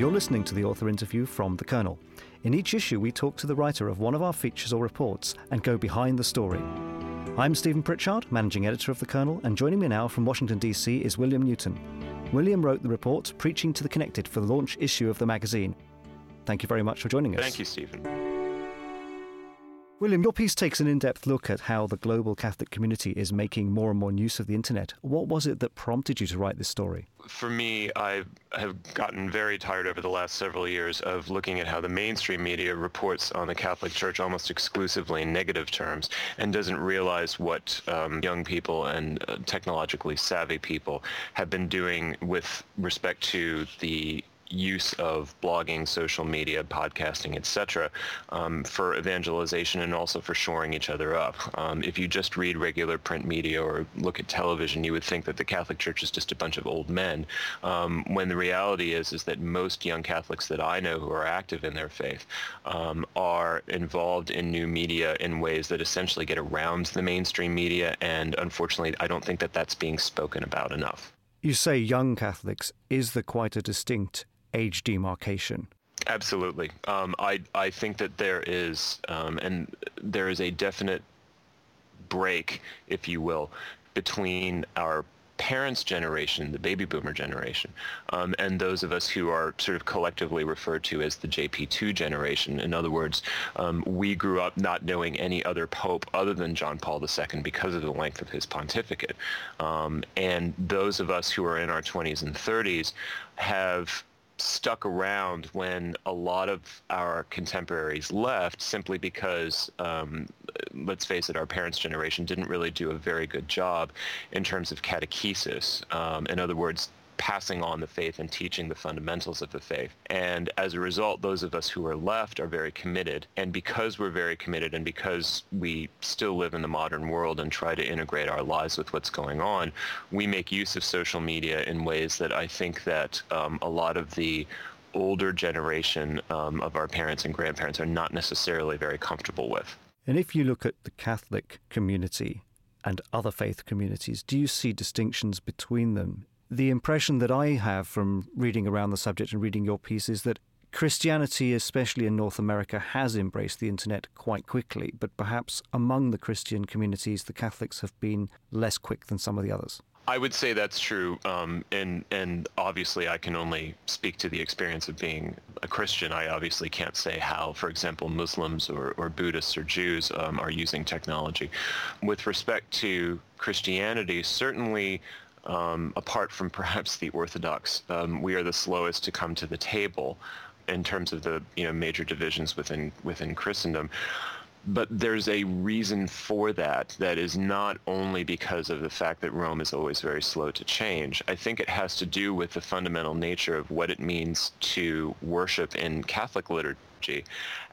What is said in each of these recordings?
You're listening to the author interview from The Kernel. In each issue, we talk to the writer of one of our features or reports and go behind the story. I'm Stephen Pritchard, managing editor of The Kernel, and joining me now from Washington, D.C. is William Newton. William wrote the report Preaching to the Connected for the launch issue of the magazine. Thank you very much for joining us. Thank you, Stephen. William, your piece takes an in depth look at how the global Catholic community is making more and more use of the internet. What was it that prompted you to write this story? For me, I have gotten very tired over the last several years of looking at how the mainstream media reports on the Catholic Church almost exclusively in negative terms and doesn't realize what um, young people and uh, technologically savvy people have been doing with respect to the use of blogging, social media, podcasting, etc., um, for evangelization and also for shoring each other up. Um, if you just read regular print media or look at television, you would think that the Catholic Church is just a bunch of old men, um, when the reality is is that most young Catholics that I know who are active in their faith um, are involved in new media in ways that essentially get around the mainstream media, and unfortunately, I don't think that that's being spoken about enough. You say young Catholics. Is there quite a distinct age demarcation? Absolutely. Um, I I think that there is, um, and there is a definite break, if you will, between our parents' generation, the baby boomer generation, um, and those of us who are sort of collectively referred to as the JP2 generation. In other words, um, we grew up not knowing any other pope other than John Paul II because of the length of his pontificate. Um, and those of us who are in our 20s and 30s have stuck around when a lot of our contemporaries left simply because, um, let's face it, our parents' generation didn't really do a very good job in terms of catechesis. Um, in other words, passing on the faith and teaching the fundamentals of the faith. And as a result, those of us who are left are very committed. And because we're very committed and because we still live in the modern world and try to integrate our lives with what's going on, we make use of social media in ways that I think that um, a lot of the older generation um, of our parents and grandparents are not necessarily very comfortable with. And if you look at the Catholic community and other faith communities, do you see distinctions between them the impression that I have from reading around the subject and reading your piece is that Christianity, especially in North America, has embraced the internet quite quickly, but perhaps among the Christian communities, the Catholics have been less quick than some of the others. I would say that's true, um, and and obviously I can only speak to the experience of being a Christian. I obviously can't say how, for example, Muslims or, or Buddhists or Jews um, are using technology. With respect to Christianity, certainly um, apart from perhaps the Orthodox, um, we are the slowest to come to the table in terms of the you know major divisions within within Christendom. But there's a reason for that that is not only because of the fact that Rome is always very slow to change. I think it has to do with the fundamental nature of what it means to worship in Catholic liturgy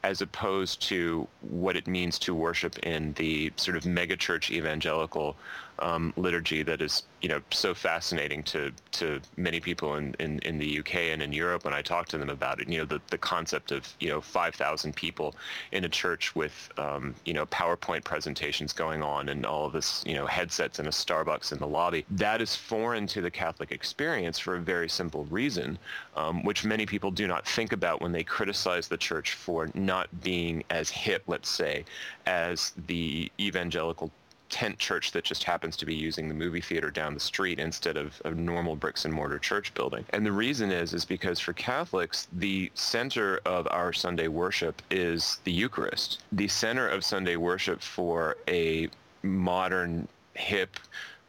as opposed to what it means to worship in the sort of megachurch evangelical um, liturgy that is you know so fascinating to to many people in, in, in the UK and in Europe when I talk to them about it. You know the, the concept of you know 5,000 people in a church with um, you know PowerPoint presentations going on and all of this you know headsets in a Starbucks in the lobby. That is foreign to the Catholic experience for a very simple reason, um, which many people do not think about when they criticize the church for not being as hip, let's say, as the evangelical tent church that just happens to be using the movie theater down the street instead of a normal bricks and mortar church building. And the reason is is because for Catholics, the center of our Sunday worship is the Eucharist. The center of Sunday worship for a modern hip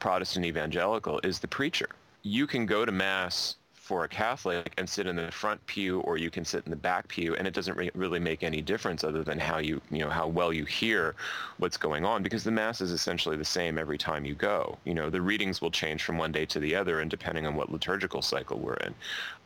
Protestant evangelical is the preacher. You can go to mass for a Catholic and sit in the front pew or you can sit in the back pew and it doesn't re- really make any difference other than how you you know how well you hear what's going on because the mass is essentially the same every time you go. You know the readings will change from one day to the other and depending on what liturgical cycle we're in.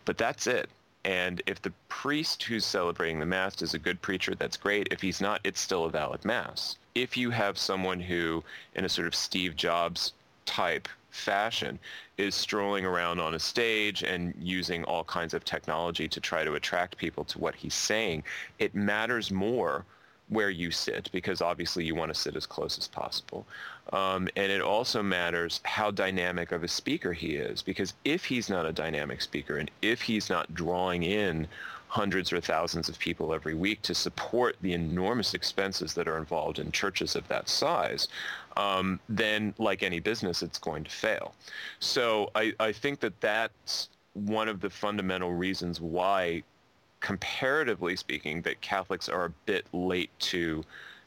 But that's it. And if the priest who's celebrating the mass is a good preacher that's great. If he's not it's still a valid mass. If you have someone who in a sort of Steve Jobs type fashion is strolling around on a stage and using all kinds of technology to try to attract people to what he's saying. It matters more where you sit because obviously you want to sit as close as possible. Um, and it also matters how dynamic of a speaker he is because if he's not a dynamic speaker and if he's not drawing in hundreds or thousands of people every week to support the enormous expenses that are involved in churches of that size, um, then like any business, it's going to fail. So I, I think that that's one of the fundamental reasons why, comparatively speaking, that Catholics are a bit late to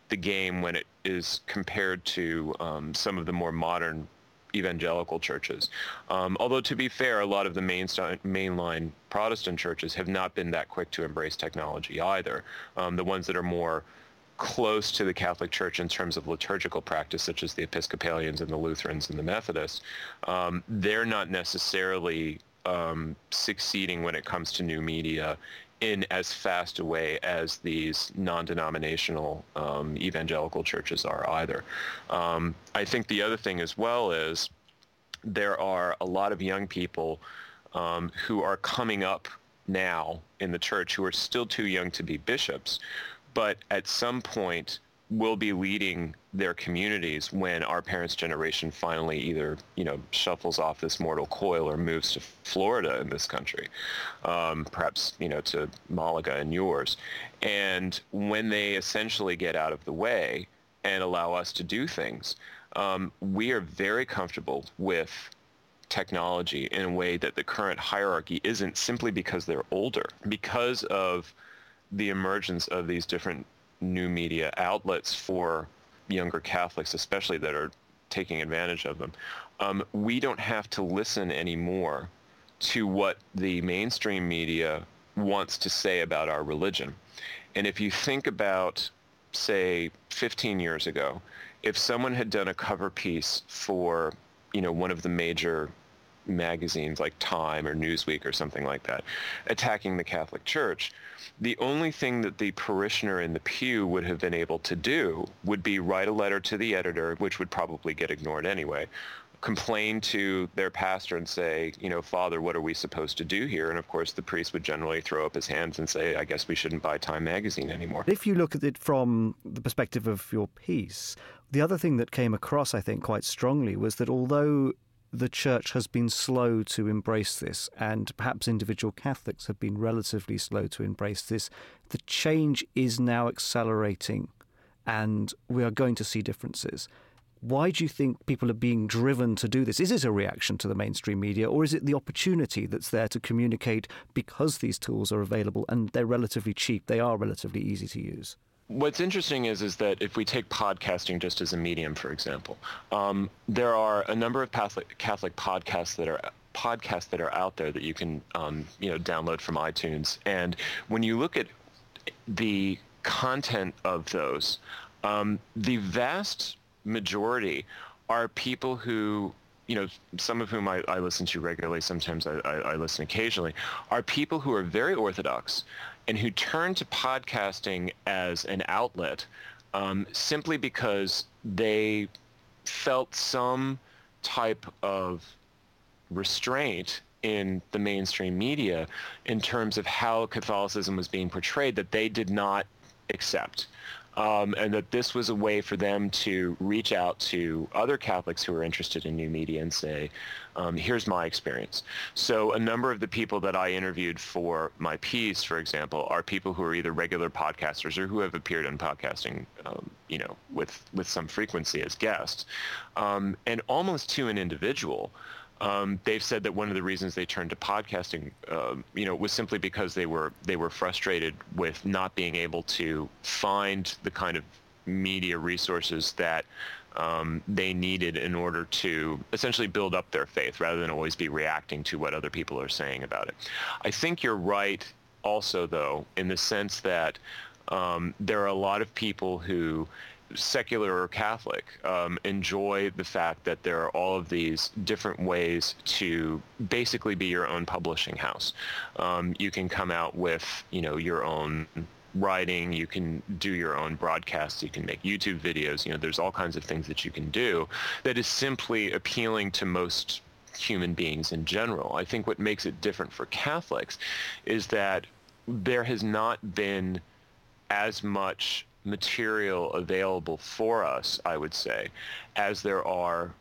the game when it is compared to um, some of the more modern evangelical churches. Um, although to be fair, a lot of the main mainline Protestant churches have not been that quick to embrace technology either. Um, the ones that are more close to the Catholic Church in terms of liturgical practice, such as the Episcopalians and the Lutherans and the Methodists, um, they're not necessarily um, succeeding when it comes to new media in as fast a way as these non-denominational um, evangelical churches are either. Um, I think the other thing as well is there are a lot of young people um, who are coming up now in the church who are still too young to be bishops, but at some point will be leading their communities when our parents' generation finally either, you know, shuffles off this mortal coil or moves to Florida in this country, um, perhaps, you know, to Malaga and yours. And when they essentially get out of the way and allow us to do things, um, we are very comfortable with technology in a way that the current hierarchy isn't simply because they're older. Because of the emergence of these different new media outlets for younger Catholics, especially that are taking advantage of them. Um, we don't have to listen anymore to what the mainstream media wants to say about our religion. And if you think about, say, 15 years ago, if someone had done a cover piece for, you know, one of the major magazines like Time or Newsweek or something like that, attacking the Catholic Church, the only thing that the parishioner in the pew would have been able to do would be write a letter to the editor, which would probably get ignored anyway, complain to their pastor and say, you know, Father, what are we supposed to do here? And of course, the priest would generally throw up his hands and say, I guess we shouldn't buy Time magazine anymore. If you look at it from the perspective of your piece, the other thing that came across, I think, quite strongly was that although the church has been slow to embrace this, and perhaps individual Catholics have been relatively slow to embrace this. The change is now accelerating, and we are going to see differences. Why do you think people are being driven to do this? Is it a reaction to the mainstream media, or is it the opportunity that's there to communicate because these tools are available and they're relatively cheap, they are relatively easy to use? What's interesting is is that if we take podcasting just as a medium, for example, um, there are a number of Catholic, Catholic podcasts that are podcasts that are out there that you can um, you know download from iTunes. And when you look at the content of those, um, the vast majority are people who you know, some of whom I, I listen to regularly, sometimes I, I, I, listen occasionally, are people who are very orthodox and who turn to podcasting as an outlet um, simply because they felt some type of restraint in the mainstream media in terms of how Catholicism was being portrayed that they did not accept um, and that this was a way for them to reach out to other Catholics who are interested in new media and say, um, here's my experience. So a number of the people that I interviewed for my piece, for example, are people who are either regular podcasters or who have appeared on podcasting, um, you know, with, with some frequency as guests. Um, and almost to an individual, um, they've said that one of the reasons they turned to podcasting, uh, you know, was simply because they were they were frustrated with not being able to find the kind of media resources that um, they needed in order to essentially build up their faith rather than always be reacting to what other people are saying about it. I think you're right also, though, in the sense that um, there are a lot of people who secular or Catholic, um, enjoy the fact that there are all of these different ways to basically be your own publishing house. Um, you can come out with, you know, your own writing, you can do your own broadcasts, you can make YouTube videos, you know, there's all kinds of things that you can do that is simply appealing to most human beings in general. I think what makes it different for Catholics is that there has not been as much material available for us, I would say, as there are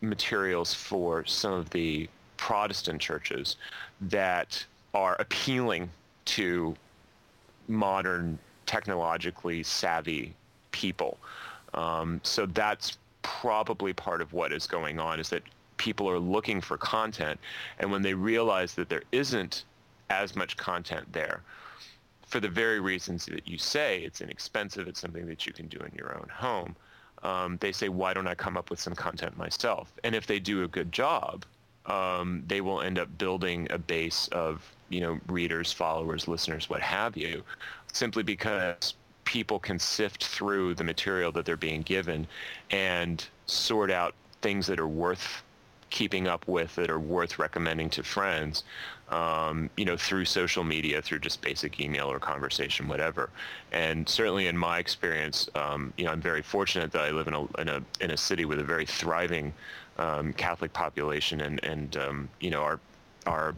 materials for some of the Protestant churches that are appealing to modern technologically savvy people. Um, so that's probably part of what is going on is that people are looking for content and when they realize that there isn't as much content there for the very reasons that you say it's inexpensive it's something that you can do in your own home um, they say why don't i come up with some content myself? And if they do a good job um, they will end up building a base of you know readers followers listeners what have you simply because people can sift through the material that they're being given and sort out things that are worth keeping up with that are worth recommending to friends, um, you know, through social media, through just basic email or conversation, whatever. And certainly in my experience, um, you know, I'm very fortunate that I live in a in a in a city with a very thriving um, Catholic population, and and um, you know, our our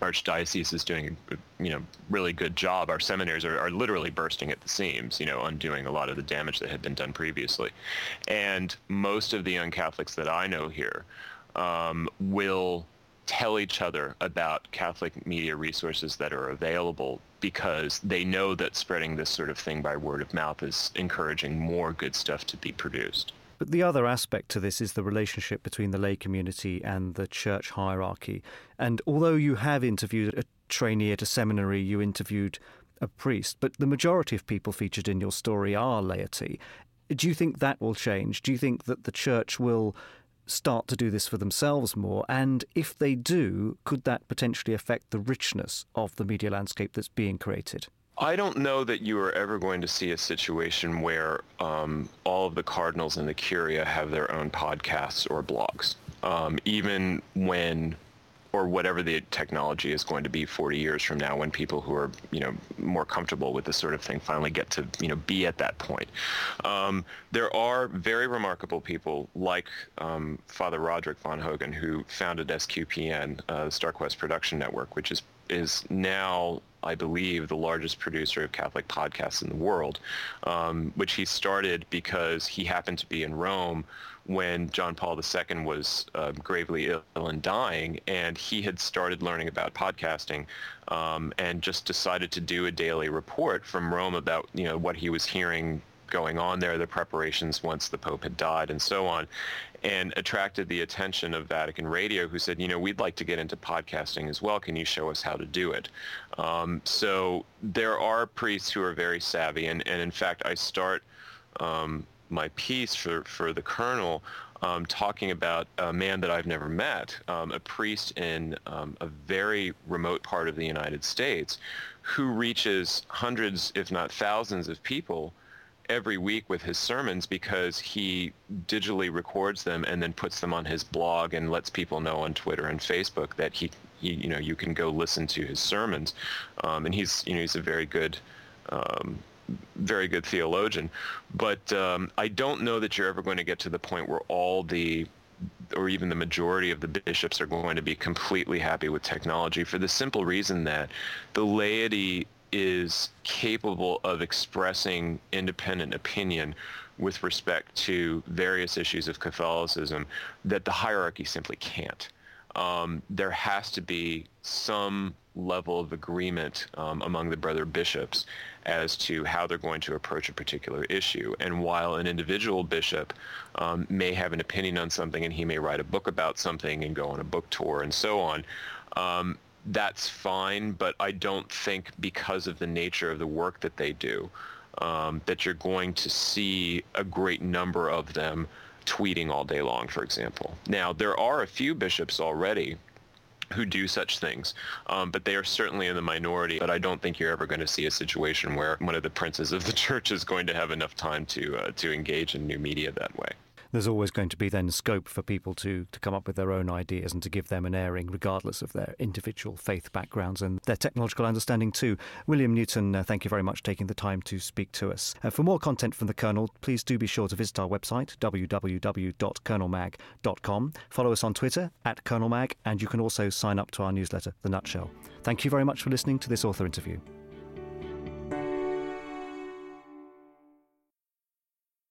archdiocese is doing you know really good job. Our seminaries are, are literally bursting at the seams, you know, undoing a lot of the damage that had been done previously. And most of the young Catholics that I know here um, will tell each other about Catholic media resources that are available because they know that spreading this sort of thing by word of mouth is encouraging more good stuff to be produced. But the other aspect to this is the relationship between the lay community and the church hierarchy. And although you have interviewed a trainee at a seminary, you interviewed a priest, but the majority of people featured in your story are laity. Do you think that will change? Do you think that the church will start to do this for themselves more? And if they do, could that potentially affect the richness of the media landscape that's being created? I don't know that you are ever going to see a situation where um, all of the cardinals in the Curia have their own podcasts or blogs. Um, even when or whatever the technology is going to be 40 years from now when people who are you know more comfortable with this sort of thing finally get to you know be at that point. Um, there are very remarkable people like um, father roderick Vonhögen who founded sqpn uh, starquest production network which is is now I believe, the largest producer of Catholic podcasts in the world, um, which he started because he happened to be in Rome when John Paul II was uh, gravely ill and dying, and he had started learning about podcasting um, and just decided to do a daily report from Rome about you know what he was hearing going on there, the preparations once the Pope had died, and so on, and attracted the attention of Vatican Radio, who said, you know, we'd like to get into podcasting as well. Can you show us how to do it? Um, so there are priests who are very savvy, and, and in fact, I start um, my piece for, for the Kernel, um, talking about a man that I've never met, um, a priest in um, a very remote part of the United States who reaches hundreds, if not thousands of people every week with his sermons because he digitally records them and then puts them on his blog and lets people know on Twitter and Facebook that he, he you know, you can go listen to his sermons. Um, and he's, you know, he's a very good, um, very good theologian. But um, I don't know that you're ever going to get to the point where all the or even the majority of the bishops are going to be completely happy with technology for the simple reason that the laity is capable of expressing independent opinion with respect to various issues of Catholicism that the hierarchy simply can't. Um, there has to be some level of agreement um, among the brother bishops as to how they're going to approach a particular issue. And while an individual bishop um, may have an opinion on something and he may write a book about something and go on a book tour and so on, um, that's fine, but I don't think because of the nature of the work that they do, um, that you're going to see a great number of them tweeting all day long, for example. Now, there are a few bishops already who do such things, um, but they are certainly in the minority. But I don't think you're ever going to see a situation where one of the princes of the church is going to have enough time to uh, to engage in new media that way there's always going to be then scope for people to, to come up with their own ideas and to give them an airing, regardless of their individual faith backgrounds and their technological understanding too. William Newton, uh, thank you very much for taking the time to speak to us. Uh, for more content from the Kernel, please do be sure to visit our website, www.kernelmag.com. Follow us on Twitter at KernelMag, and you can also sign up to our newsletter, The Nutshell. Thank you very much for listening to this author interview.